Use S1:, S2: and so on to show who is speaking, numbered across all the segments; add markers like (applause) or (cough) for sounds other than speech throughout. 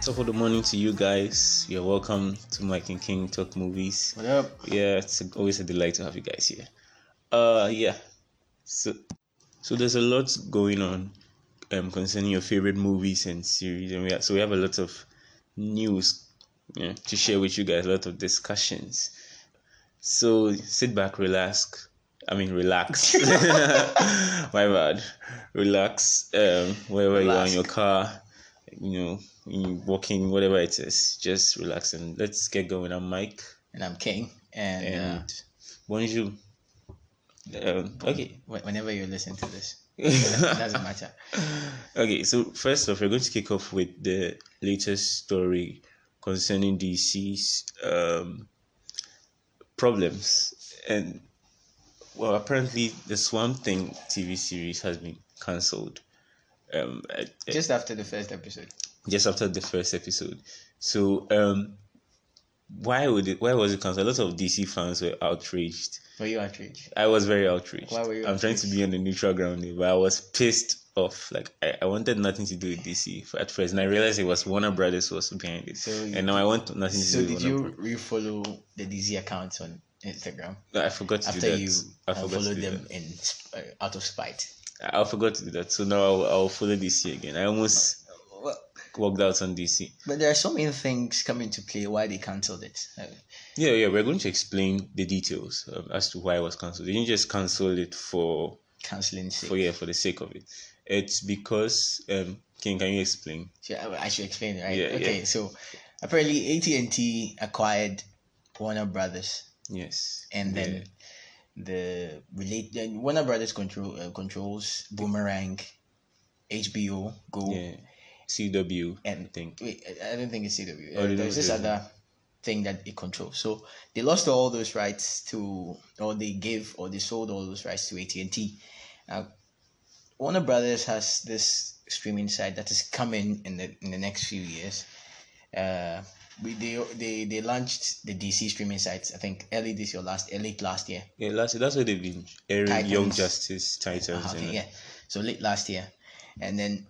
S1: Top of the morning to you guys. You're welcome to Mike and King Talk Movies.
S2: What up?
S1: Yeah, it's always a delight to have you guys here. Uh, yeah. So, so there's a lot going on, um, concerning your favorite movies and series, and we have, so we have a lot of news, you know, to share with you guys. A lot of discussions. So sit back, relax. I mean, relax. (laughs) My bad. Relax. Um, wherever you are in your car, you know, walking, whatever it is, just relax and let's get going. I'm Mike
S2: And I'm King. And,
S1: and bonjour. Um, okay.
S2: uh, whenever you listen to this, (laughs) it doesn't matter.
S1: okay, so first off, we're going to kick off with the latest story concerning DC's um, problems. And, well, apparently the Swamp Thing TV series has been cancelled um,
S2: Just after the first episode.
S1: just after the first episode. So, um, why would it? Why was it cancelled? A lot of DC fans were outraged.
S2: Were you outraged?
S1: I was very outraged.
S2: Why were you
S1: I'm trying to be on the neutral ground here, but I was pissed off. Like I, I wanted nothing to do with DC at first, and I realized it was Warner Brothers was behind it.
S2: So
S1: and now I want nothing to
S2: So
S1: do
S2: So
S1: did
S2: you
S1: Warner
S2: refollow the DC accounts on Instagram
S1: Bros. I forgot to do
S2: after
S1: that.
S2: you
S1: I forgot to do
S2: them
S1: that.
S2: in uh, out of spite?
S1: I I forgot to do that. So now I'll, I'll follow DC again. I almost
S2: Well,
S1: walked out on DC.
S2: but there are so many things coming to play why they cancelled it. Uh,
S1: Yeah, yeah, we're going to explain the details um, as to why it was cancelled. They didn't just cancel it for
S2: cancelling sake.
S1: for yeah for the sake of it. It's because um King, can you explain?
S2: Should I, I should explain it, right?
S1: Yeah,
S2: okay,
S1: yeah.
S2: so apparently AT and T acquired Warner Brothers,
S1: Yes,
S2: and then the relate then Warner Brothers control uh, controls Boomerang, HBO Go,
S1: yeah. CW, I
S2: and
S1: think.
S2: wait, I- I don't think it's CW.
S1: Oh,
S2: Uh, there's this other thing that it controls. So they lost all those rights to, or they gave, or they sold all those rights to AT and T. Now, Warner Brothers has this streaming site that is coming in the in the next few years. Uh, we they they they launched the DC streaming sites. I think early this year, last late last year.
S1: Yeah, last year. that's why they've been airing
S2: Titans.
S1: Young Justice Titans.
S2: Ah, okay, yeah. So late last year, and then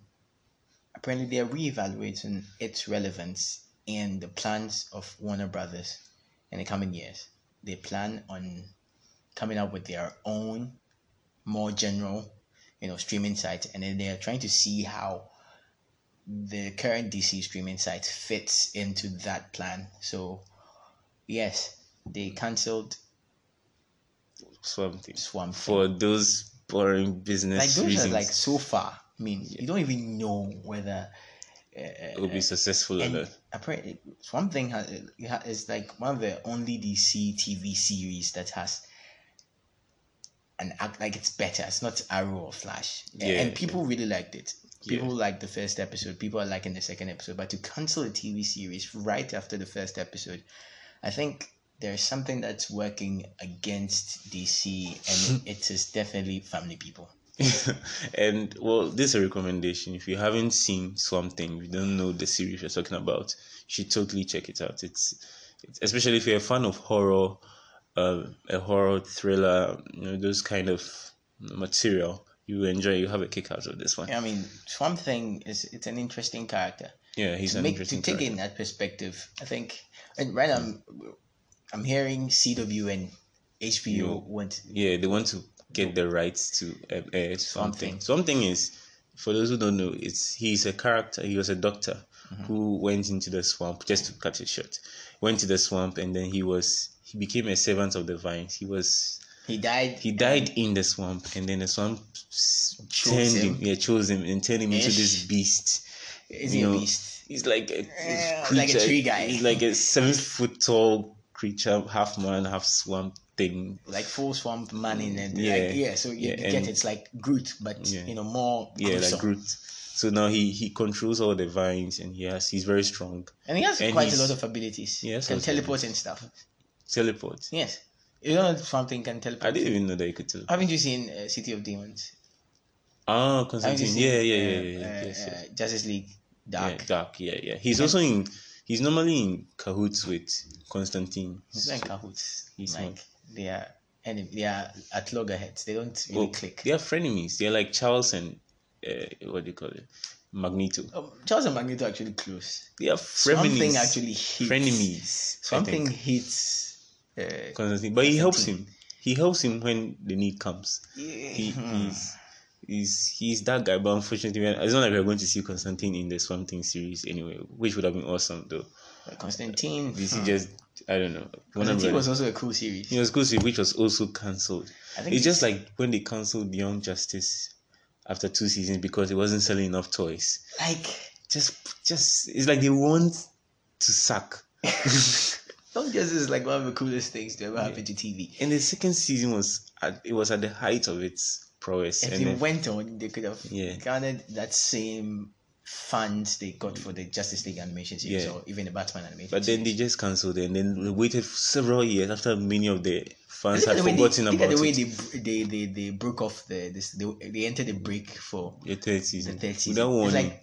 S2: apparently they're reevaluating its relevance in the plans of Warner Brothers in the coming years. They plan on coming up with their own more general, you know, streaming site, and then they are trying to see how the current DC streaming site fits into that plan. So, yes, they cancelled
S1: Swamp Thing.
S2: Swamp Thing.
S1: For those boring
S2: like
S1: business
S2: those
S1: reasons,
S2: are like so far. I mean, you don't even know whether. Uh,
S1: it will be successful or not.
S2: apparently, Swamp Thing has, is like one of the only DC TV series that has an act like it's better. It's not Arrow or Flash,
S1: Yeah,
S2: and people really liked it. People
S1: Yeah.
S2: liked the first episode. People are liking the second episode. But to cancel a TV series right after the first episode, I think there's something that's working against DC, and (laughs) it is definitely family people. (laughs)
S1: and well, this is a recommendation. If you haven't seen something, you don't know the series you're talking about, you should totally check it out. It's, it's especially if you're a fan of horror, uh, a horror thriller, you know, those kind of material, you enjoy. You have a kick out of this one.
S2: I mean, Swamp Thing is it's an interesting character.
S1: Yeah, he's
S2: to
S1: an
S2: make to
S1: interesting
S2: take
S1: character.
S2: in that perspective, I think. And right now, I'm I'm hearing CW and HBO
S1: Yeah.
S2: want
S1: Yeah, they want to get the rights to uh, uh, something. Something is, for those who don't know, it's he's a character. He was a doctor
S2: Mm-hmm.
S1: who went into the swamp. Just to cut it short, went to the swamp and then he was he became a servant of the vines. He was
S2: he died.
S1: he died in the swamp and then the swamp
S2: Chose
S1: turned
S2: him.
S1: him. Yeah, chose him and turned him into this beast.
S2: Is he a
S1: know,
S2: beast?
S1: He's like a,
S2: Yeah,
S1: a
S2: like a
S1: creature.
S2: tree guy.
S1: He's like a seven foot tall creature, half man, half swamp thing.
S2: Like full swamp man in it.
S1: Yeah.
S2: Like, yeah. So you,
S1: Yeah,
S2: you get it's like Groot, but
S1: Yeah.
S2: you know more.
S1: Yeah,
S2: gruesome.
S1: like Groot. So now he he controls all the vines and he has he's very strong.
S2: and he has
S1: and
S2: quite a lot of abilities.
S1: Yes,
S2: can teleport and stuff.
S1: Teleport.
S2: Yes, you know something can teleport.
S1: I didn't even know that you could teleport.
S2: Haven't you seen uh, City of Demons?
S1: Ah, Constantine.
S2: seen,
S1: Yeah, yeah, yeah,
S2: uh,
S1: yeah. yeah.
S2: uh,
S1: yes, yes.
S2: uh, Justice League Dark.
S1: Yeah, dark. Yeah, yeah. He's also in. He's normally in cahoots with Constantine.
S2: It's like cahoots.
S1: He's
S2: like
S1: not.
S2: they are enemy. They are at loggerheads. They don't really
S1: Well,
S2: click.
S1: they are frenemies. They're like Charles and uh, what do you call it, Magneto.
S2: Um, Charles and Magneto are actually close.
S1: They are
S2: Something actually hits.
S1: frenemies.
S2: Something hits. Uh,
S1: Constantine, but he helps him. He helps him when the need comes. He,
S2: Hmm.
S1: he's he's he's that guy, but unfortunately, it's not like we're going to see Constantine in the Swamp Thing series anyway, which would have been awesome though.
S2: Constantine.
S1: This
S2: hmm.
S1: is just I don't know.
S2: Constantine was also a cool series.
S1: It was good, to- which was also cancelled.
S2: I think
S1: It's just like when they cancelled Young Justice after two seasons because it wasn't selling enough toys.
S2: like
S1: Just, just it's like they want to suck. (laughs) (laughs)
S2: Young Justice is like one of the coolest things to ever happen to TV.
S1: And the second season was at, it was at the height of its prowess.
S2: If
S1: and
S2: they
S1: then-
S2: went on, they could have
S1: Yeah.
S2: garnered that same funds they got for the Justice League animation series
S1: Yeah.
S2: or even the Batman animation.
S1: but then they just cancelled it, and then we waited several years after many of the fans had
S2: way, they,
S1: forgotten about
S2: the way
S1: it.
S2: they, they they they broke off the this they, they entered the break for
S1: the third season.
S2: the third season.
S1: Without
S2: It's
S1: warning.
S2: like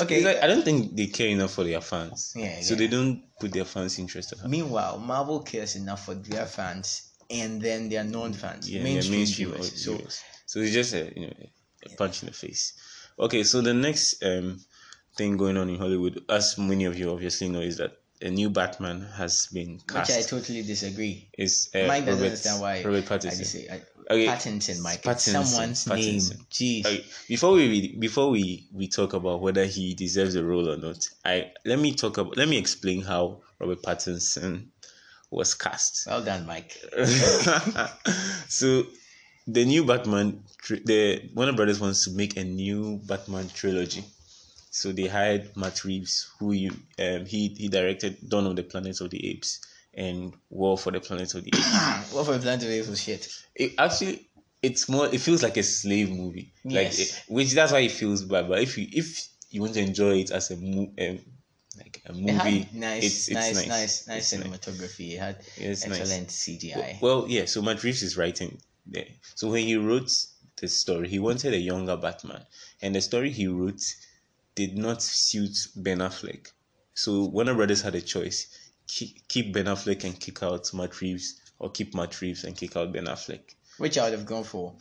S2: okay.
S1: I don't think they care enough for their fans.
S2: Yeah,
S1: So
S2: yeah.
S1: they don't put their fans' interest at.
S2: Meanwhile, Marvel cares enough for their fans and then their non-fans,
S1: yeah,
S2: mainstream,
S1: mainstream
S2: viewers. So
S1: viewers. So it's just a you know a punch in the face. Okay, so the next um thing going on in Hollywood, as many of you obviously know, is that a new Batman has been cast. which.
S2: I totally disagree.
S1: is uh,
S2: Mike doesn't
S1: Robert,
S2: understand why
S1: Robert
S2: I
S1: Pattinson.
S2: just say I,
S1: Okay,
S2: Pattinson, Mike.
S1: Pattinson,
S2: someone's
S1: Pattinson.
S2: name. Jeez.
S1: Okay, before we before we we talk about whether he deserves a role or not, I let me talk about let me explain how Robert Pattinson was cast.
S2: Well done, Mike. (laughs)
S1: so the new Batman, the Warner Brothers wants to make a new Batman trilogy. So they hired Matt Reeves, who you um he he directed Dawn of the Planet of the Apes and War for the Planet of the Apes. (coughs)
S2: what for a plan to do was shit.
S1: it actually it's more it feels like a slave movie, like
S2: Yes.
S1: it- which that's why it feels bad. But if you if you want to enjoy it as a mo- um, like a movie,
S2: had nice,
S1: it's, it's
S2: nice,
S1: nice,
S2: nice, nice, cinematography. It had
S1: It's nice.
S2: excellent CGI.
S1: Well, yeah, so Matt Reeves is writing there. So when he wrote the story, he wanted a younger Batman. And the story he wrote did not suit Ben Affleck. So Warner Brothers had a choice. Keep, Ben Affleck and kick out Matt Reeves, or keep Matt Reeves and kick out Ben Affleck.
S2: Which I would have gone for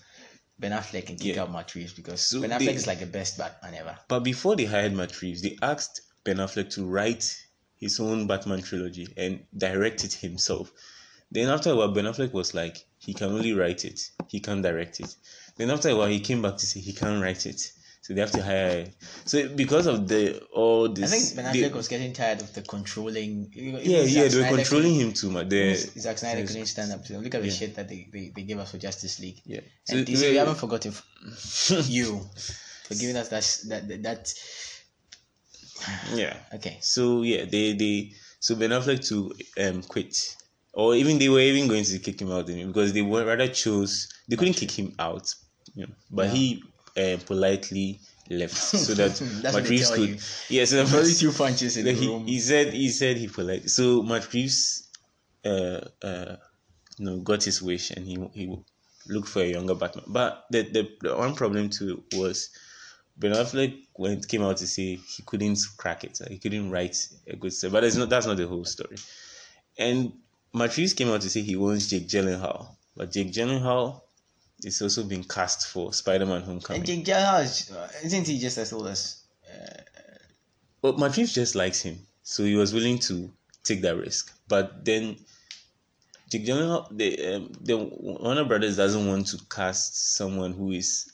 S2: Ben Affleck and kick
S1: Yeah.
S2: out Matt Reeves because
S1: So
S2: Ben Affleck
S1: they-
S2: is like the best Batman ever.
S1: But before they hired Matt Reeves, they asked Ben Affleck to write his own Batman trilogy and direct it himself. Then after a while, Ben Affleck was like, he can only write it, he can't direct it. Then after a while, he came back to say he can't write it, so they have to hire. So because of the all this,
S2: I think Ben
S1: they-
S2: Affleck was getting tired of the controlling.
S1: yeah,
S2: Zack
S1: yeah, they were controlling him too much. They,
S2: Zack Snyder
S1: yes.
S2: couldn't stand up to them. Look at the
S1: Yeah.
S2: shit that they, they, they gave us for Justice League.
S1: yeah.
S2: And
S1: So
S2: DC,
S1: they-
S2: we haven't forgotten (laughs) you for giving us that, that, that, that.
S1: yeah. (sighs)
S2: Okay.
S1: So yeah, they they so Ben Affleck to um quit, or even they were even going to kick him out because they were rather chose they couldn't kick him out, you know, but
S2: Yeah.
S1: he uh, politely left (laughs) so that (laughs)
S2: That's what
S1: Matt
S2: they
S1: Reeves
S2: tell
S1: could.
S2: you.
S1: Yeah, so
S2: Only two punches in the
S1: he,
S2: room.
S1: he said he said he polite. So Matt Reeves, uh, uh, you know, got his wish and he he looked for a younger Batman. But the the, the one problem too was Ben Affleck went came out to say he couldn't crack it. He couldn't write a good story. But that's not that's not the whole story. And Matt Reeves came out to say he wants Jake Gyllenhaal, but Jake Gyllenhaal is also being cast for Spider-Man: Homecoming.
S2: And Jake Gyllenhaal is, uh, isn't he just as old as?
S1: But Matt Reeves just likes him, so he was willing to take that risk. But then, Jake Gyllenhaal, the um, the Warner Brothers doesn't want to cast someone who is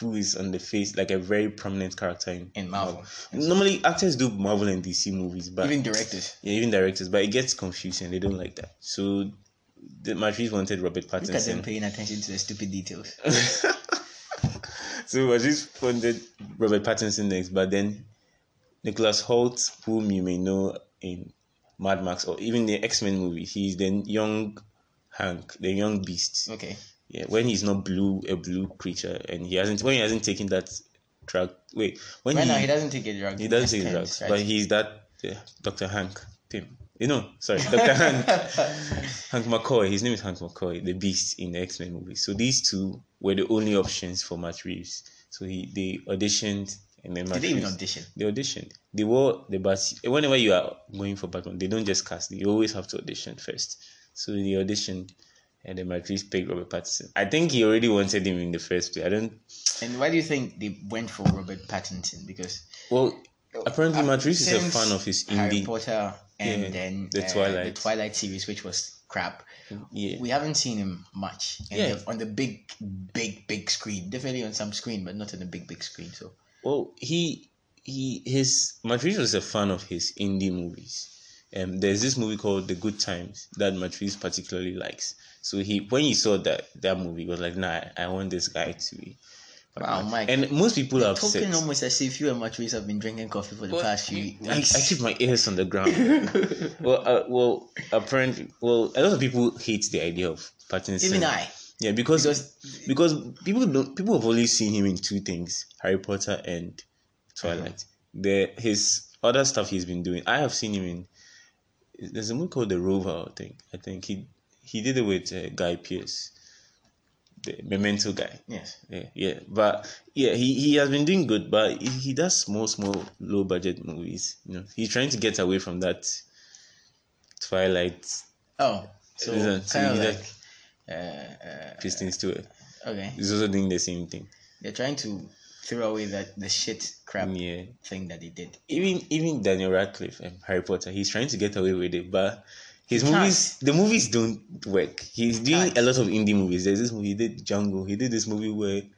S1: who is on the face like a very prominent character in,
S2: In Marvel.
S1: Normally, actors do Marvel and DC movies, but
S2: Even directors.
S1: yeah, even directors, but it gets confusing. They don't like that. So, the Reeves wanted Robert
S2: Look at them
S1: Pattinson.
S2: paying attention to the stupid details. (laughs)
S1: so Reeves wanted Robert Pattinson next, but then Nicholas Hoult, whom you may know in Mad Max or even the X Men movie, he's the young Hank, the young beast.
S2: Okay.
S1: Yeah, when he's not blue, a blue creature, and he hasn't when he hasn't taken that drug. Wait, when
S2: Right
S1: he
S2: now, he doesn't take a drug.
S1: he doesn't take drugs,
S2: right?
S1: but he's that Doctor Hank Pym. You know, sorry, (laughs) Doctor Hank Hank McCoy. His name is Hank McCoy, the Beast in the X Men movie. So these two were the only options for Matt Reeves. So he they auditioned and then Matt
S2: Did they even
S1: Reeves-
S2: audition?
S1: They auditioned. They were the but whenever you are going for Batman, they don't just cast. You always have to audition first. So they auditioned, and then Matt Reeves picked Robert Pattinson. I think he already wanted him in the first place. I don't.
S2: And why do you think they went for Robert Pattinson? Because
S1: Well, apparently
S2: uh,
S1: Matt Reeves is a fan of his
S2: Harry
S1: indie.
S2: Potter and
S1: Yeah,
S2: then
S1: the
S2: uh,
S1: Twilight.
S2: the Twilight series, which was crap.
S1: Yeah.
S2: We haven't seen him much and
S1: Yeah.
S2: the- on the big, big, big screen. Definitely on some screen, but not on the big, big screen. So
S1: Well, he he his Matt Reeves was a fan of his indie movies. Um, there's this movie called The Good Times that Matt Reeves particularly likes. So he when he saw that that movie, he was like, "Nah, I want this guy to be."
S2: Wow, Mike.
S1: And most people are upset.
S2: talking almost as if you and Matt Reeves have been drinking coffee for the
S1: Well,
S2: past few
S1: I,
S2: weeks.
S1: I keep my ears on the (laughs) ground. well, uh, well, apparently, well, a lot of people hate the idea of Pattinson.
S2: Even I.
S1: Yeah, because
S2: Because-
S1: because people don't people have only seen him in two things: Harry Potter and Twilight. The his other stuff he's been doing, I have seen him in. There's a movie called The Rover. I think. I think he he did it with uh, Guy Pearce, the Memento guy.
S2: Yes.
S1: Yeah, yeah, but yeah, he, he has been doing good, but he, he does small, small, low budget movies. You know, he's trying to get away from that Twilight
S2: Oh, so
S1: Listen, so
S2: kind of
S1: he
S2: like, uh, uh,
S1: Kristen Stewart.
S2: okay,
S1: He's also doing the same thing.
S2: they're trying to throw away that the shit crap
S1: Yeah,
S2: thing that they did.
S1: even even Daniel Radcliffe and Harry Potter, he's trying to get away with it, but his
S2: He can't.
S1: movies, the movies don't work. He's doing
S2: can't.
S1: a lot of indie movies. There's this movie he did Django. He did this movie where he's,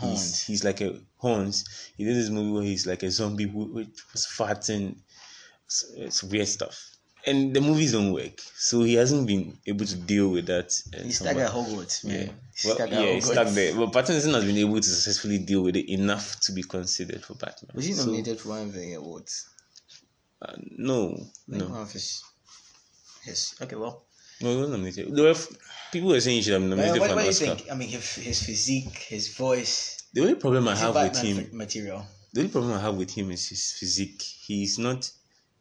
S2: Horns.
S1: he's like a horns. He did this movie where he's like a zombie who, which was fat and it's, it's weird stuff. And the movies don't work, so he hasn't been able to deal with that.
S2: He's stuck at Hogwarts, man.
S1: Yeah,
S2: He's
S1: well,
S2: stuck
S1: yeah, he's stuck there. But Pattinson has been able to successfully deal with it enough to be considered for Batman.
S2: Was he
S1: So,
S2: nominated for one of the awards?
S1: uh, no,
S2: Like
S1: no,
S2: his. His. Okay, well.
S1: no, he wasn't nominated. There were f- people were saying he should have been
S2: Well,
S1: nominated
S2: what,
S1: for
S2: what
S1: an
S2: do you
S1: Oscar.
S2: think? I mean, his, his physique, his voice.
S1: The only problem I have with him,
S2: material?
S1: the only problem I have with him is his physique. He's not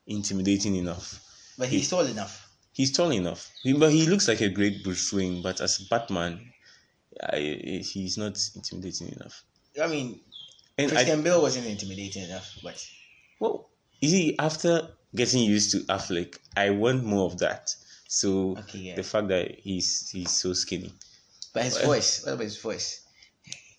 S1: intimidating enough.
S2: But he's tall enough.
S1: He's tall enough, He- but he looks like a great Bruce Wayne. But as Batman, I, he's not intimidating enough.
S2: I mean,
S1: And I,
S2: Bale wasn't intimidating enough, but
S1: Well, you see, after getting used to Affleck, I want more of that. So
S2: Okay, yeah.
S1: the fact that he's he's so skinny.
S2: but his voice. What about his voice?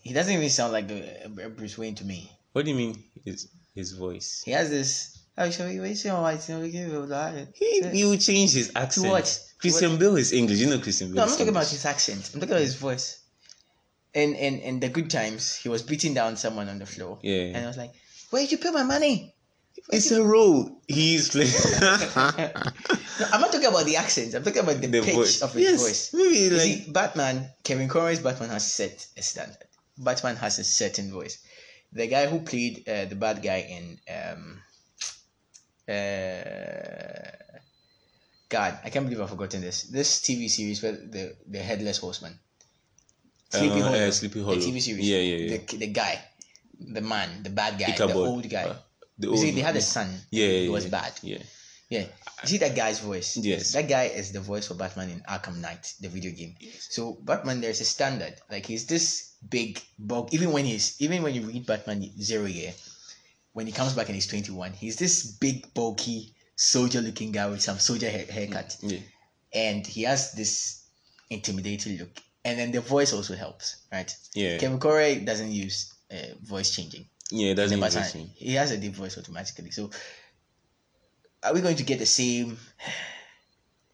S2: He doesn't even sound like a, Bruce Wayne to me.
S1: What do you mean his his voice?
S2: He has this. Oh, so you see all right, so we give you that.
S1: He, he will change his accent.
S2: what? To
S1: Christian Bale is English. You know Christian Bale.
S2: No, I'm not talking about his accent. I'm talking about his voice. And and in the good times, he was beating down someone on the floor.
S1: Yeah.
S2: And I was like, "Where did you put my money?"
S1: It's a role. He's playing (laughs)
S2: No, I'm not talking about the accent. I'm talking about the,
S1: the
S2: pitch
S1: voice.
S2: of his
S1: yes,
S2: voice.
S1: maybe like
S2: see, Batman, Kevin Conroy's Batman has set a standard. Batman has a certain voice. The guy who played uh, the bad guy in um, uh, God, I can't believe I've forgotten this. This TV series where the the headless horseman, Sleepy
S1: Uh,
S2: Hollow,
S1: uh, Sleepy Hollow.
S2: the TV series.
S1: Yeah, yeah, yeah.
S2: The, the guy, the man, the bad guy,
S1: Ichabod.
S2: the old guy.
S1: The
S2: you see, they had a son.
S1: Yeah, yeah,
S2: He was
S1: yeah.
S2: bad.
S1: Yeah.
S2: Yeah. You see that guy's voice?
S1: Yes.
S2: That guy is the voice for Batman in Arkham Knight, the video game. So Batman, there's a standard. Like he's this big bulk. Even when he's even when you read Batman Zero Year, when he comes back and he's 21, he's this big bulky soldier-looking guy with some soldier hair, haircut,
S1: Yeah.
S2: and he has this intimidating look. And then the voice also helps, right?
S1: Yeah.
S2: Kevin Conroy doesn't use uh, voice changing.
S1: Yeah, that's
S2: the Batman.
S1: interesting.
S2: He has a deep voice automatically. So, are we going to get the same? (sighs)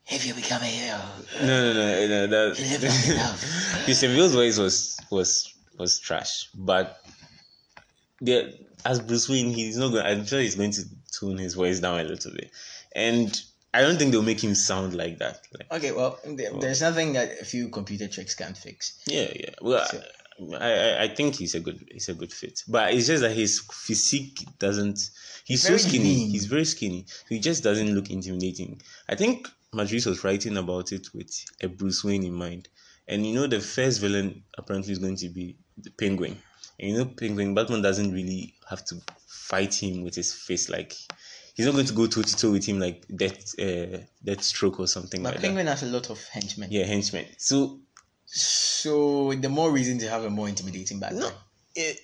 S2: If you become a hero,
S1: No, no, no, no. That. (laughs) Christian (laughs) Bale's voice was was was trash, but there as Bruce Wayne, he's not going. I'm sure he's going to tune his voice down a little bit, and I don't think they'll make him sound like that. Like,
S2: okay. Well, there, there's nothing that a few computer tricks can't fix.
S1: yeah, yeah. Well,
S2: So-
S1: I, I I think he's a good he's a good fit, but it's just that his physique doesn't. He's, so skinny.
S2: lean.
S1: He's very skinny. He just doesn't look intimidating. I think Matt Reeves was writing about it with a Bruce Wayne in mind, and you know the first villain apparently is going to be the Penguin. And you know Penguin Batman doesn't really have to fight him with his face like. He's not going to go toe to toe with him like that uh, Deathstroke or something like that.
S2: But
S1: like
S2: Penguin has a lot of henchmen.
S1: Yeah, henchmen. So
S2: So the more reason to have a more intimidating Batman.
S1: No, it,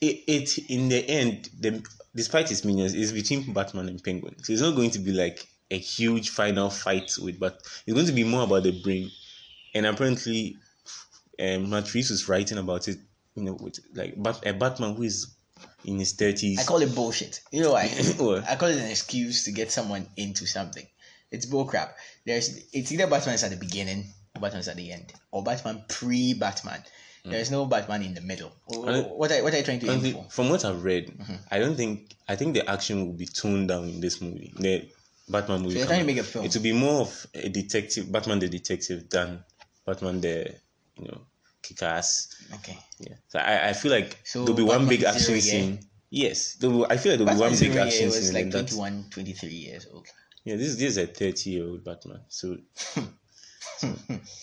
S1: it, it in the end, the, despite its minions, is between Batman and Penguin. So it's not going to be like a huge final fight with, but it's going to be more about the brain and apparently, um, Matt Reeves was writing about it. You know, with like Bat- a Batman who is in his thirties.
S2: I call it bullshit. You know why? (laughs) I call it an excuse to get someone into something. It's bullcrap. There's it's either Batman is at the beginning Batman's at the end, or Batman pre Batman. There's no Batman in the middle. What are, what are you trying to aim for?
S1: from what I've read,
S2: Mm-hmm.
S1: I don't think I think the action will be toned down in this movie. The Batman movie.
S2: So you're trying to make a film.
S1: It will be more of a detective, Batman the detective, than Batman the you know kick ass.
S2: Okay.
S1: Yeah. So I, I feel like
S2: So
S1: there'll be one big action
S2: Year?
S1: scene. Yes, there will, I feel like there'll be one big action
S2: was
S1: scene.
S2: like
S1: and that's-
S2: 21, 23 years old.
S1: yeah, this this is a thirty year old Batman. So. (laughs)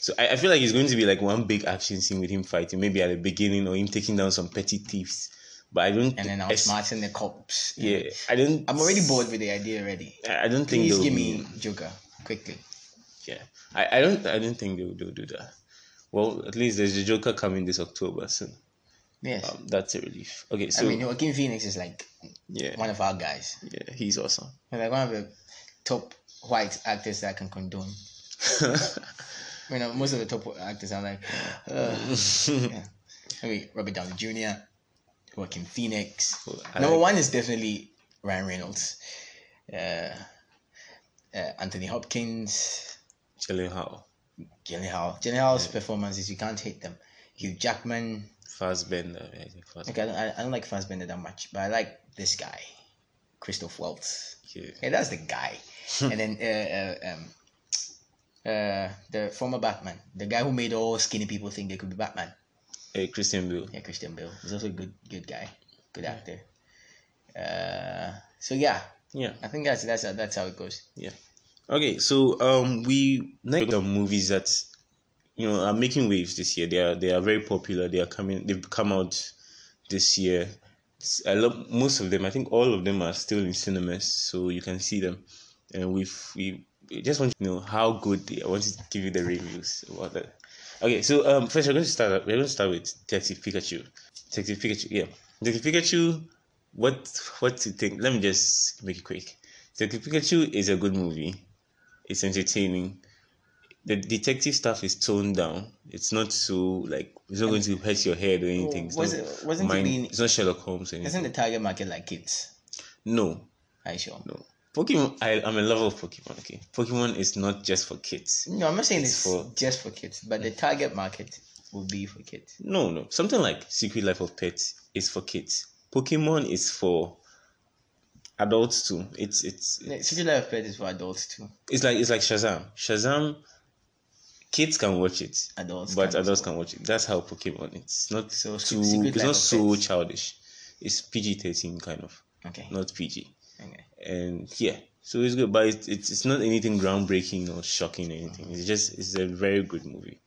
S1: So, I, I feel like it's going to be like one big action scene with him fighting, maybe at the beginning, or him taking down some petty thieves. But I don't.
S2: And then
S1: ex-
S2: outsmarting the cops.
S1: Yeah, I don't.
S2: I'm already bored with the idea already.
S1: I I don't think
S2: Please give me Joker quickly.
S1: Yeah, I, I don't. I don't think they'll, they'll do that. Well, at least there's the Joker coming this October, soon.
S2: Yes.
S1: um, that's a relief. Okay, so
S2: I mean, Joaquin Phoenix is like
S1: yeah,
S2: one of our guys.
S1: yeah, he's awesome.
S2: He's like one of the top white actors that I can condone. (laughs) You know, most of the top actors are like, uh, yeah. (laughs) I mean, Robert Downey Jr., Joaquin Phoenix. Number one is definitely Ryan Reynolds, uh, uh, Anthony Hopkins,
S1: Gyllenhaal,
S2: Gyllenhaal. Gyllenhaal's performances you can't hate them. Hugh Jackman.
S1: Fassbender. I Fassbender.
S2: Okay, I don't, I, I don't like Fassbender that much, but I like this guy, Christoph Waltz.
S1: Yeah.
S2: Yeah, that's the guy. (laughs) and then uh, uh, um, uh, the former Batman, the guy who made all skinny people think they could be Batman.
S1: Hey, Christian Bale.
S2: Yeah, Christian Bale. He's also a good, good guy, good actor. Uh, so yeah,
S1: Yeah.
S2: I think that's that's that's how it goes. Yeah.
S1: Okay, so um, we next the movies that you know are making waves this year. They are they are very popular. They are coming. They've come out this year. I love. Most of them, I think, all of them are still in cinemas, so you can see them. And we've we we just want to know how good they. I want to give you the reviews about that. Okay, so um, first we're going to start. We're going to start with Detective Pikachu. Detective Pikachu, yeah. Detective Pikachu. What what to think? Let me just make it quick. Detective Pikachu is a good movie it's entertaining. The detective stuff is toned down. It's not so like it's not going to hurt your head or anything. It's
S2: Was
S1: not
S2: it- wasn't it
S1: mind-
S2: being-
S1: It's not Sherlock Holmes or
S2: Isn't the target market like kids?
S1: No,
S2: Are you sure?
S1: no. Pokemon. I, I'm a lover of Pokemon. Okay, Pokemon is not just for kids.
S2: No, I'm not saying
S1: It's
S2: it's,
S1: for-
S2: just for kids, but the target market will be for kids.
S1: No, no. Something like Secret Life of Pets is for kids. Pokemon is for adults too. It's it's it's,
S2: City Life Pet is for adults too.
S1: it's like it's like Shazam. Shazam. Kids can watch it.
S2: Adults,
S1: but
S2: can
S1: adults can watch it. That's how Pokemon. It's not
S2: So,
S1: too.
S2: Secret
S1: It's
S2: Life
S1: not so
S2: Pets.
S1: childish. It's PG thirteen kind of,
S2: Okay.
S1: not PG.
S2: Okay.
S1: And yeah, so it's good, but it's it's, it's not anything groundbreaking or shocking or anything. It's just it's a very good movie.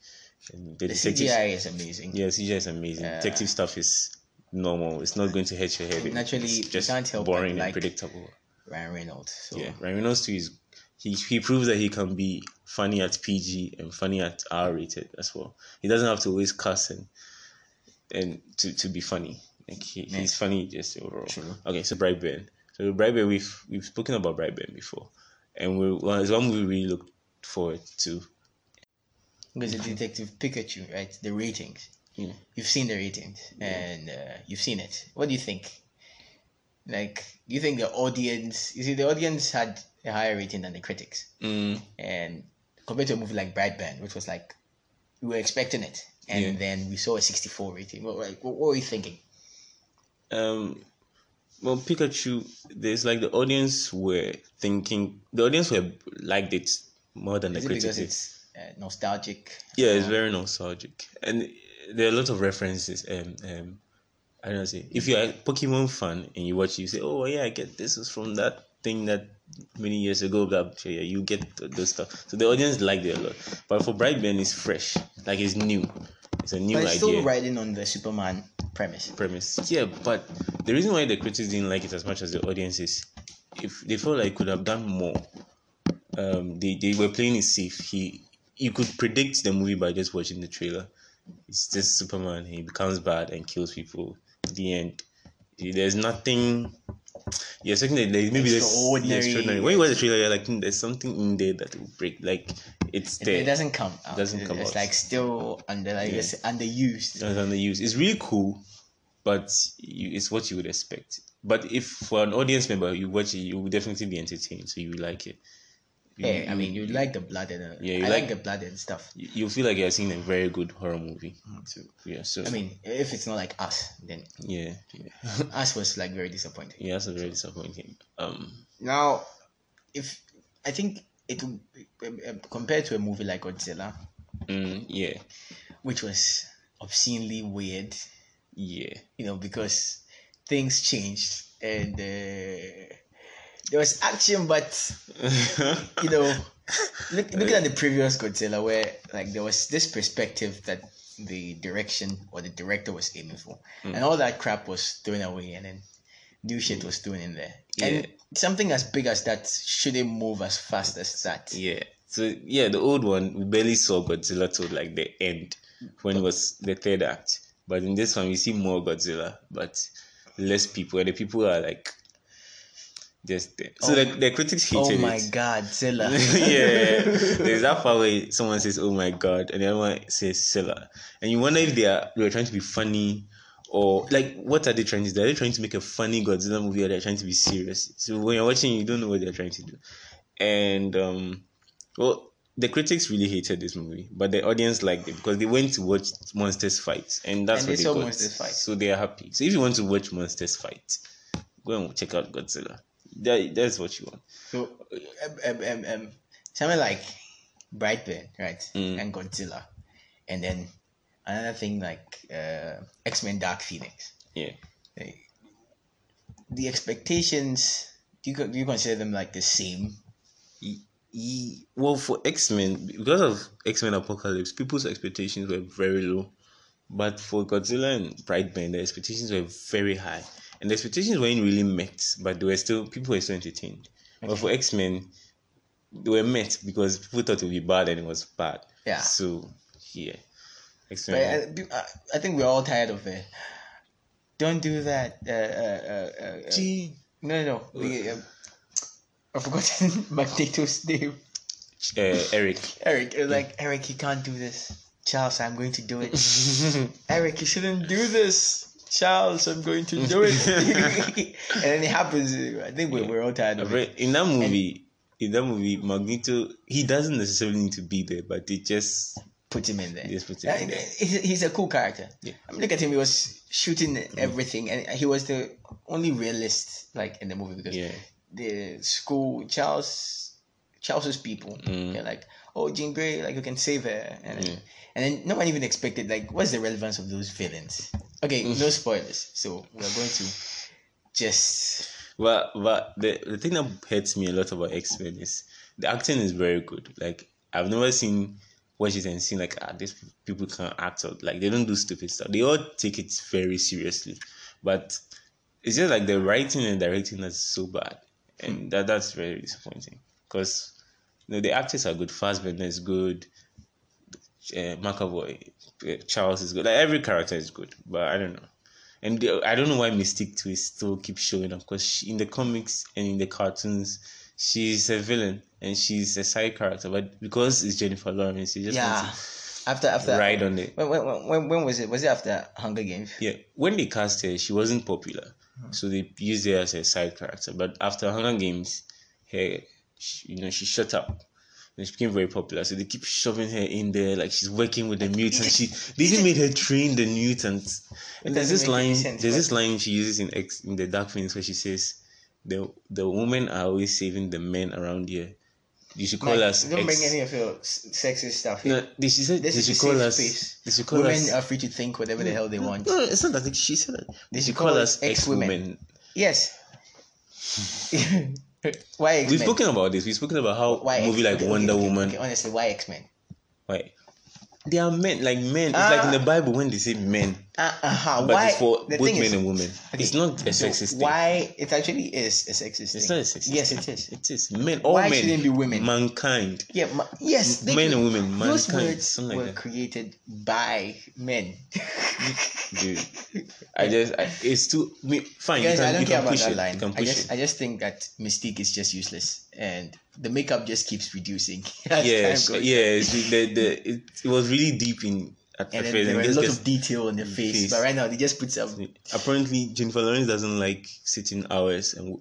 S1: And the,
S2: The CGI is amazing.
S1: yeah, CGI is amazing. Uh, detective stuff is normal. It's not going to hurt your head.
S2: Naturally,
S1: it's just
S2: can't help
S1: boring and
S2: like-
S1: predictable.
S2: Ryan Reynolds. So
S1: Yeah, Ryan Reynolds too is he he proves that he can be funny at PG and funny at R rated as well. He doesn't have to always cuss and and to, to be funny. Like he, he's funny just overall.
S2: True.
S1: Okay, so Brightburn. So Brightburn we've we've spoken about Brightburn before, and we well, it's one we really look forward to.
S2: because the Detective Pikachu, right? The ratings.
S1: Yeah.
S2: You've seen the ratings, and uh, you've seen it. What do you think? Like, do you think the audience? You see, the audience had a higher rating than the critics,
S1: Mm,
S2: and compared to a movie like Brightburn, which was like we were expecting it, and
S1: Yeah.
S2: then we saw a sixty-four rating. What, like, what, what were you thinking?
S1: um, well, Pikachu. There's like the audience were thinking. The audience were liked it more than
S2: Is
S1: the
S2: it because
S1: critics.
S2: it's uh, nostalgic?
S1: Yeah, it's very nostalgic, and there are a lot of references. Um, um, I don't know. If you're a Pokemon fan and you watch, you say, "Oh yeah, I get this is from that thing that many years ago." That yeah, you get th- those stuff. So the audience liked it a lot. But for Brightburn, it's fresh, like it's new. It's a new
S2: But it's
S1: idea
S2: still riding on the Superman premise.
S1: premise. Yeah, but the reason why the critics didn't like it as much as the audience is if they felt like could have done more. Um, they, they were playing it safe. He you could predict the movie by just watching the trailer. It's just Superman. He becomes bad and kills people. At the end, there's nothing you're expecting that like, maybe there's
S2: Extraordinary.
S1: yeah, extraordinary. When you watch the trailer, like, "Hmm, there's something in there that will break. Like it's
S2: It,
S1: there.
S2: it doesn't come out.
S1: doesn't
S2: It-
S1: come
S2: it's
S1: out.
S2: like still under like
S1: Yeah.
S2: it's underused.
S1: That's underused. It's really cool, but you, it's what you would expect. But if for an audience member you watch it, you will definitely be entertained. So you will like it. You-
S2: Yeah, I mean, you like the blood and uh,
S1: Yeah, you
S2: I
S1: like-
S2: like the blood and stuff.
S1: you you feel like you're seeing a very good horror movie.
S2: So,
S1: Yeah. So
S2: I mean, if it's not like us, then
S1: yeah, yeah, (laughs)
S2: us was like very disappointing.
S1: yeah. That's very disappointing. Um.
S2: Now, if I think it uh, compared to a movie like Godzilla,
S1: Mm, yeah.
S2: which was obscenely weird,
S1: Yeah.
S2: you know, because things changed and uh, there was action, but (laughs) you know, look, looking at the previous Godzilla, where like there was this perspective that the direction or the director was aiming for, hmm. and all that crap was thrown away, and then new shit was thrown in there. And something as big as that shouldn't move as fast as that.
S1: Yeah. So yeah, the old one we barely saw Godzilla till like the end when it was the third act. But in this one we see more Godzilla, but less people, and the people are like just there. So
S2: Oh.
S1: the, the critics hated.
S2: Oh
S1: hated
S2: my
S1: it.
S2: God, Zilla! (laughs)
S1: yeah, there's that part where someone says, "Oh my god," and the other one says "Silla," and you wonder if they are they are trying to be funny or like what are they trying to do? Are they trying to make a funny Godzilla movie or they're trying to be serious? So when you're watching, you don't know what they're trying to do. And um, well, the critics really hated this movie, but the audience liked it because they went to watch monsters fight, and that's
S2: And
S1: what
S2: they
S1: they
S2: saw
S1: got.
S2: monsters fight.
S1: So they are happy. So if you want to watch monsters fight, go and check out Godzilla. That, that's what you want.
S2: So, um, um, um, um, something like Brightburn, right?
S1: Mm.
S2: And Godzilla. And then another thing like uh, X Men Dark Phoenix.
S1: Yeah.
S2: Like, the expectations, do you, do you consider them like the same?
S1: Well for x-men because of x-men apocalypse people's expectations were very low but for godzilla and brightburn the expectations were very high and the expectations weren't really met but they were still people were still entertained but for x-men they were met because people thought it would be bad and it was bad
S2: Yeah.
S1: so yeah
S2: But
S1: x-men
S2: I, I- I think we're all tired of it. Don't do that. Uh, uh, uh, uh, uh,
S1: Gee.
S2: no, no, no. The, um, I've forgotten (laughs) Magneto's name.
S1: uh, eric
S2: Eric, it was like Eric, you can't do this. Charles, I'm going to do it. (laughs) Eric, you shouldn't do this. Charles, I'm going to do it. (laughs) and then it happens. I think we're, we're all tired of it.
S1: in that movie in that movie magneto he doesn't necessarily need to be there but they just
S2: Put him in there.
S1: Just put him in there.
S2: He's, he's a cool character.
S1: Yeah.
S2: I mean, look at him. He was shooting mm-hmm. everything, and he was the only realist like in the movie because
S1: yeah
S2: the school Charles Charles's people
S1: Mm.
S2: they're like, oh Jean Grey, like you can save her, and then,
S1: Yeah.
S2: and then no one even expected like what's the relevance of those villains? Okay,
S1: Mm.
S2: no spoilers. So we're going to just
S1: But but the the thing that hurts me a lot about X Men is the acting is very good. Like I've never seen watch it and seen like ah these people can act out. Like they don't do stupid stuff. They all take it very seriously. But it's just like the writing and directing that's so bad, and that that's very disappointing. Because know the actors are good. Fassbender is good. Uh, McAvoy, uh, Charles is good. Like every character is good, but I don't know. And the, I don't know why Mystique Twist still keeps showing up because in the comics and in the cartoons, she's a villain and she's a side character. But because it's Jennifer Lawrence, you just
S2: yeah. After
S1: to
S2: after
S1: ride on it.
S2: when, when, when, when was it? Was it after Hunger Games?
S1: Yeah, when they cast her, she wasn't popular, so they used her as a side character. But after Hunger Games, her, she, you know, she shut up. And she became very popular, so they keep shoving her in there like she's working with the mutants. She (laughs) they even made her train the mutants. And there's this line,
S2: sense,
S1: there's this line she uses in X in the Dark Phoenix where she says, "the the women are always saving the men around here. You should call us."
S2: don't bring any of your sexist stuff here.
S1: no, they, she said
S2: This
S1: they
S2: is a
S1: call us.
S2: space.
S1: They should call
S2: Women
S1: us.
S2: are free to think whatever the hell they want.
S1: No, it's not that. She said that. They
S2: should
S1: should call
S2: call
S1: us
S2: ex-women.
S1: ex-women.
S2: Yes. (laughs) why X
S1: We've spoken about this. We've spoken about how
S2: Why
S1: movie
S2: X-
S1: like
S2: okay,
S1: Wonder
S2: okay,
S1: Woman.
S2: okay, honestly, why X Men?
S1: Why? They are men, like men. It's like in the
S2: Ah.
S1: Bible when they say men,
S2: Uh,
S1: but
S2: why?
S1: it's for
S2: the
S1: both men
S2: is-
S1: and women. It's not a sexist thing.
S2: Why it actually is a sexist
S1: It's
S2: thing.
S1: not a sexist.
S2: Yes, it is.
S1: It is men. All
S2: Why
S1: men.
S2: shouldn't be women?
S1: Mankind.
S2: Yeah, ma- yes,
S1: men and women,
S2: Those
S1: mankind,
S2: words
S1: something like
S2: were created by men.
S1: Dude, (laughs) I just I, it's too. Me, fine.
S2: Guys,
S1: you can,
S2: I don't care about
S1: push
S2: that
S1: it.
S2: line. I just,
S1: it.
S2: I just think that Mystique is just useless, and the makeup just keeps reducing. (laughs)
S1: yes, yes. The, the, it, it was really deep in at
S2: And
S1: the
S2: then
S1: first,
S2: there were a lot of detail on the face,
S1: face.
S2: but right now they just put some.
S1: apparently Jennifer Lawrence doesn't like sitting hours and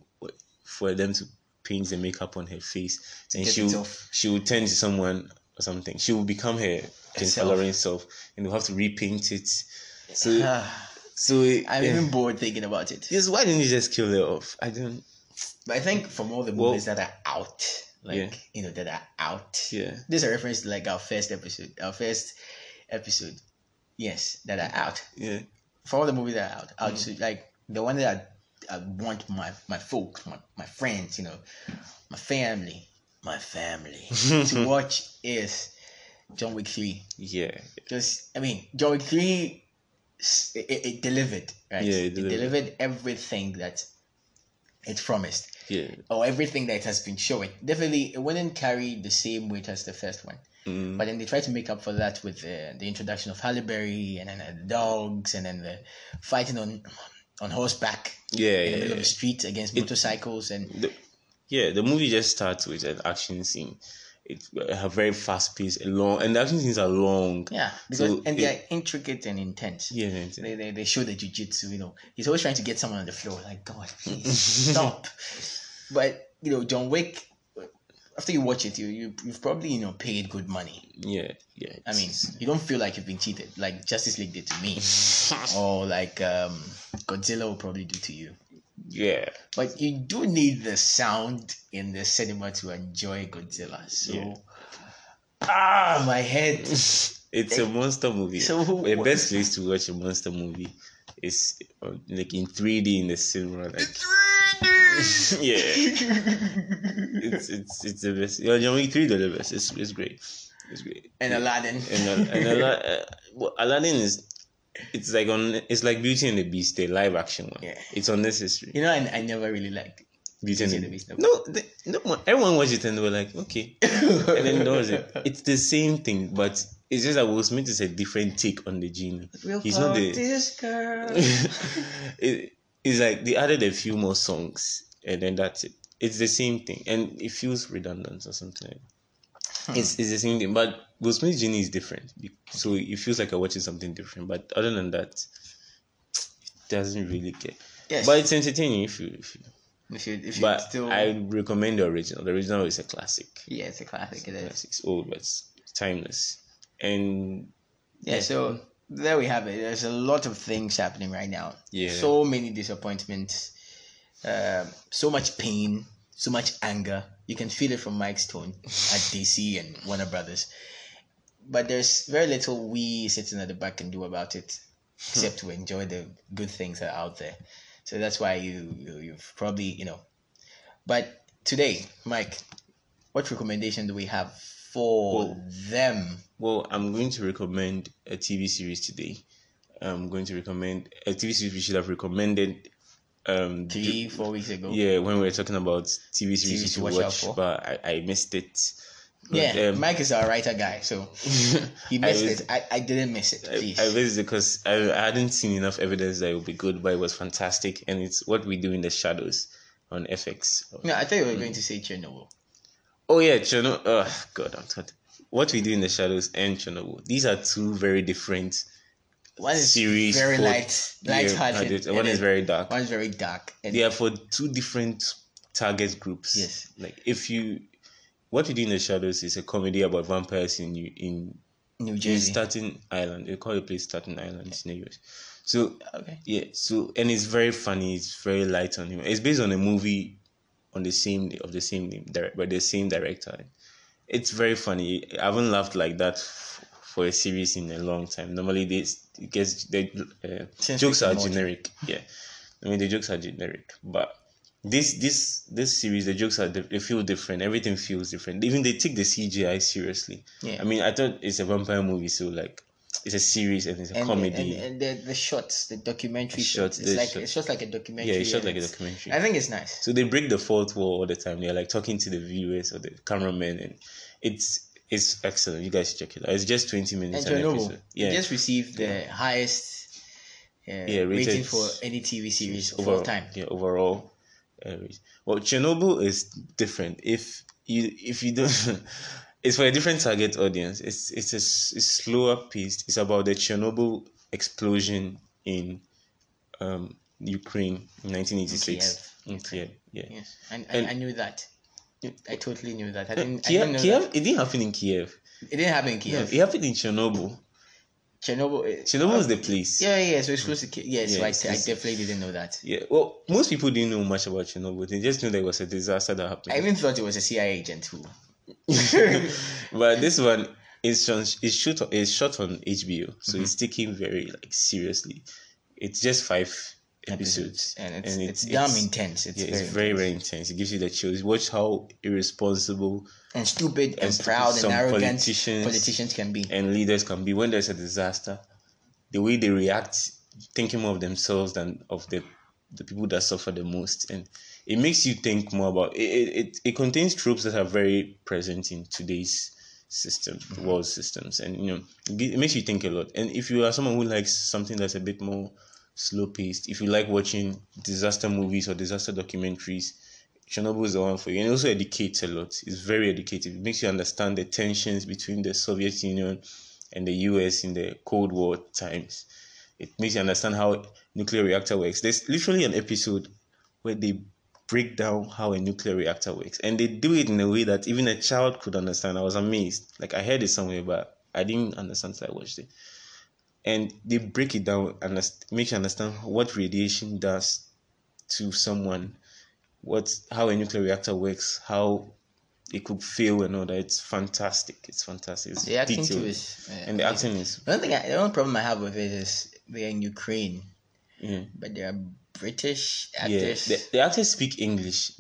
S1: for them to paint the makeup on her face, and she will she will turn to someone or something. She will become her Jennifer
S2: Herself.
S1: Lawrence self, and they'll have to repaint it. So (sighs) so it,
S2: I'm
S1: yeah.
S2: even bored thinking about it.
S1: Just why didn't you just kill her off? I don't.
S2: But I think from all the
S1: Well-
S2: movies that are out, like
S1: Yeah.
S2: you know, that are out.
S1: Yeah.
S2: This is a reference to like our first episode. Our first episode. Yes, that are out.
S1: Yeah.
S2: For all the movies that are out, out
S1: Mm.
S2: so, like the one that I, I want my my folks, my, my friends, you know, my family, my family (laughs) to watch is John Wick three.
S1: Yeah.
S2: Because I mean, John Wick three, it, it, it delivered, right?
S1: Yeah, it
S2: it
S1: delivered.
S2: delivered everything that it promised
S1: Yeah.
S2: or everything that it has been showing. Definitely, it wouldn't carry the same weight as the first one.
S1: Mm.
S2: But then they try to make up for that with uh, the introduction of Halle Berry and then the dogs and then the fighting on on horseback
S1: Yeah.
S2: in the
S1: Yeah.
S2: middle of the street against motorcycles and
S1: the, yeah, the movie just starts with an action scene. It's a very fast paced, a long, and the action scenes are long.
S2: yeah, because
S1: So
S2: and
S1: it-
S2: they are intricate and intense.
S1: Yeah, man.
S2: They, they, they show the jujitsu, you know. He's always trying to get someone on the floor. Like, God, please stop. (laughs) But, you know, John Wick, after you watch it, you, you, you've probably, you know, paid good money.
S1: yeah, yeah.
S2: I mean, you don't feel like you've been cheated, like Justice League did to me, (laughs) or like um, Godzilla will probably do to you.
S1: Yeah,
S2: But you do need the sound in the cinema to enjoy Godzilla. So,
S1: Yeah.
S2: ah, my head. (laughs)
S1: it's a monster movie.
S2: So
S1: the best place to watch a monster movie is uh, like in 3D in the cinema. Like, (laughs) yeah, it's it's it's the best. Yeah, John Wick 3 the best. It's it's great. It's great.
S2: and Aladdin.
S1: and, and Ala- (laughs) uh, Aladdin is it's like on it's like Beauty and the Beast, the live action one.
S2: Yeah.
S1: It's unnecessary.
S2: You know, I, I never really liked
S1: Beauty and the,
S2: and the Beast, no.
S1: No, they, no one, everyone watched it and they were like, okay, and then that was it. (laughs) It's the same thing, but it's just that Will Smith is a different take on the genie.
S2: We'll
S1: He's not the.
S2: this girl. (laughs)
S1: it, it's like they added a few more songs and then that's it. It's the same thing, and it feels redundant or something. Hmm. It's, it's the same thing, but Will Smith's genie is different, so it feels like I'm watching something different. But other than that, it doesn't really care.
S2: Yes.
S1: But it's entertaining if you. If you
S2: if you, if you
S1: but
S2: still,
S1: I recommend the original. The original is a classic.
S2: yeah, it's a classic. It is.
S1: Classic. It's old, but it's timeless. And
S2: Yeah, so there we have it. There's a lot of things happening right now.
S1: Yeah.
S2: So many disappointments, um, so much pain, so much anger. You can feel it from Mike's tone at DC and Warner Brothers. But there's very little we sitting at the back can do about it, except to enjoy the good things that are out there. So that's why you, you you've probably you know. But today, Mike, what recommendation do we have for
S1: Well,
S2: them?
S1: Well, I'm going to recommend a TV series today. I'm going to recommend a TV series we should have recommended. Um,
S2: Three, four weeks ago.
S1: yeah, when we were talking about TV series you
S2: to watch
S1: watch, but I, I missed it.
S2: Yeah,
S1: um,
S2: Mike is our writer guy, so (laughs) he
S1: I
S2: missed
S1: was-
S2: it. I, I didn't miss it.
S1: I,
S2: Please.
S1: I missed it because I, I hadn't seen enough evidence that it would be good, but it was fantastic, and it's what we do in the shadows on FX.
S2: no, I thought you were going to say Chernobyl.
S1: Oh yeah, Chernobyl. Oh God, I'm tired. What we do in the shadows and Chernobyl. These are two very different
S2: One is
S1: series.
S2: very light, light-hearted.
S1: One is very dark.
S2: One is very dark. And
S1: They are for two different target groups.
S2: Yes.
S1: Like if you, what we do in the shadows is a comedy about vampires in New- in
S2: New
S1: in
S2: Jersey.
S1: Staten Island. They call the place Staten Island. It's New US. So
S2: okay.
S1: yeah, so and it's very funny. It's very light on him. It's based on a movie on the same of the same name, direct by the same director. It's very funny. I haven't laughed like that f- for a series in a long time. Normally, they it gets the uh, jokes are generic. Yeah, I mean the jokes are generic, but this this this series the jokes are they feel different. Everything feels different. Even they take the CGI seriously.
S2: Yeah.
S1: I mean, I thought it's a vampire movie, so like it's a series and it's a
S2: and,
S1: comedy.
S2: and, and the the shots, the documentary
S1: shots.
S2: It's like it's just like a documentary.
S1: yeah, it's shot like a documentary.
S2: I think it's nice.
S1: So they break the fourth wall all the time. They're like talking to the viewers or the cameramen, and it's it's excellent. You guys check it out. It's just twenty
S2: And
S1: minutes an
S2: Chernobyl,
S1: episode. Yeah,
S2: it just received the highest uh,
S1: Yeah,
S2: rating for any TV series of
S1: overall
S2: all time.
S1: Yeah, overall. Uh, well, Chernobyl is different. If you if you don't, (laughs) it's for a different target audience. It's it's a it's slower paced. It's about the Chernobyl explosion in um Ukraine in nineteen eighty six. In Kiev, yeah.
S2: Yes, and,
S1: And-
S2: I, I knew that. I totally knew that. I didn't. I
S1: Kiev,
S2: didn't know
S1: Kiev,
S2: that.
S1: it didn't happen in Kiev.
S2: It didn't happen in
S1: No,
S2: Kiev.
S1: it happened in Chernobyl.
S2: Chernobyl. uh,
S1: Chernobyl is the place.
S2: Yeah, yeah. So it's close to. Yes,
S1: Yeah,
S2: right.
S1: it's-
S2: I definitely didn't know that.
S1: Yeah. Well, most people didn't know much about Chernobyl. They just knew there was a disaster that happened.
S2: I even thought it was a CIA agent who. (laughs)
S1: but this one is on, is shoot is shot on HBO, so
S2: Mm-hmm.
S1: it's taken very like seriously. It's just five episodes,
S2: and it's,
S1: and
S2: it's, damn intense. It's,
S1: yeah,
S2: very,
S1: it's very
S2: intense.
S1: very intense. It gives you the chills. Watch how irresponsible
S2: and stupid and,
S1: and stupid
S2: proud and arrogant
S1: politicians-
S2: politicians can be.
S1: and leaders can be when there's a disaster. The way they react, thinking more of themselves than of the the people that suffer the most, and it makes you think more about it. It, it, it contains tropes that are very present in today's system, mm-hmm. world systems, and you know it makes you think a lot. And if you are someone who likes something that's a bit more slow paced, if you like watching disaster movies or disaster documentaries, Chernobyl is the one for you. And it also educates a lot. It's very educative. It makes you understand the tensions between the Soviet Union and the US in the Cold War times. It makes you understand how nuclear reactor works. There's literally an episode where they break down how a nuclear reactor works. And they do it in a way that even a child could understand. I was amazed. Like I heard it somewhere, but I didn't understand until I watched it. And they break it down and make you understand what radiation does to someone, what how a nuclear reactor works, how it could fail and all that. It's fantastic. It's fantastic. It's
S2: The acting
S1: detailed.
S2: too is. Uh,
S1: and the acting is
S2: the only thing, I, the only problem I have with it is they're in Ukraine,
S1: yeah.
S2: but they are British
S1: Yeah,
S2: actors.
S1: the, the actors speak English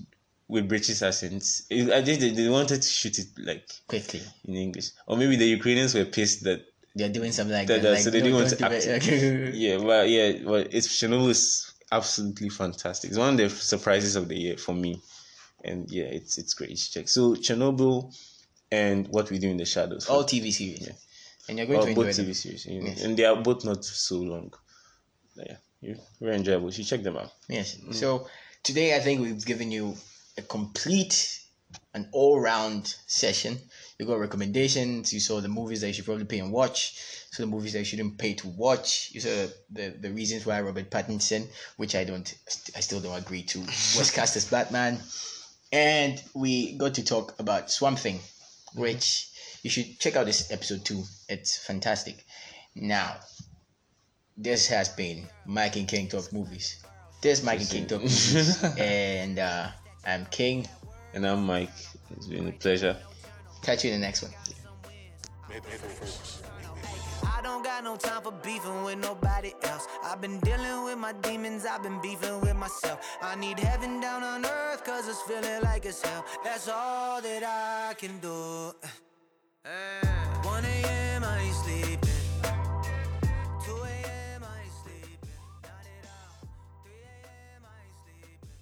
S1: with British accents. I think they, they wanted to shoot it like
S2: quickly,
S1: in English, or maybe the Ukrainians were pissed that
S2: they're doing something like
S1: That-
S2: that. like,
S1: so they
S2: no,
S1: didn't want to act (laughs) yeah, but yeah, but it's Chernobyl is absolutely fantastic. It's one of the surprises of the year for me, and yeah, it's it's great. You check. So Chernobyl and What We Do in the Shadows.
S2: All TV series, Yeah. and you're going
S1: Or
S2: to
S1: both TV
S2: them.
S1: series, you know,
S2: Yes.
S1: and they are both not so long. Yeah, you're very enjoyable. You should check them out.
S2: Yes. Mm. So today I think we've given you a complete, an all-round session. You got recommendations. You saw the movies that you should probably pay and watch. So the movies that you shouldn't pay to watch. You saw the the reasons why Robert Pattinson, which I don't, I still don't agree to, was (laughs) cast as Batman. And we got to talk about Swamp Thing, which you should check out this episode too. It's fantastic. Now, this has been Mike and King Talk Movies. This is Mike and King Talk Movies. (laughs) and uh, I'm King.
S1: And I'm Mike. It's been a pleasure.
S2: Catch you in the next one.
S3: I don't got no time for beefing with nobody else. I've been dealing with my demons, I've been beefing with myself. I need heaven down on earth, cause it's feeling like it's hell. That's all that I can do. Eh.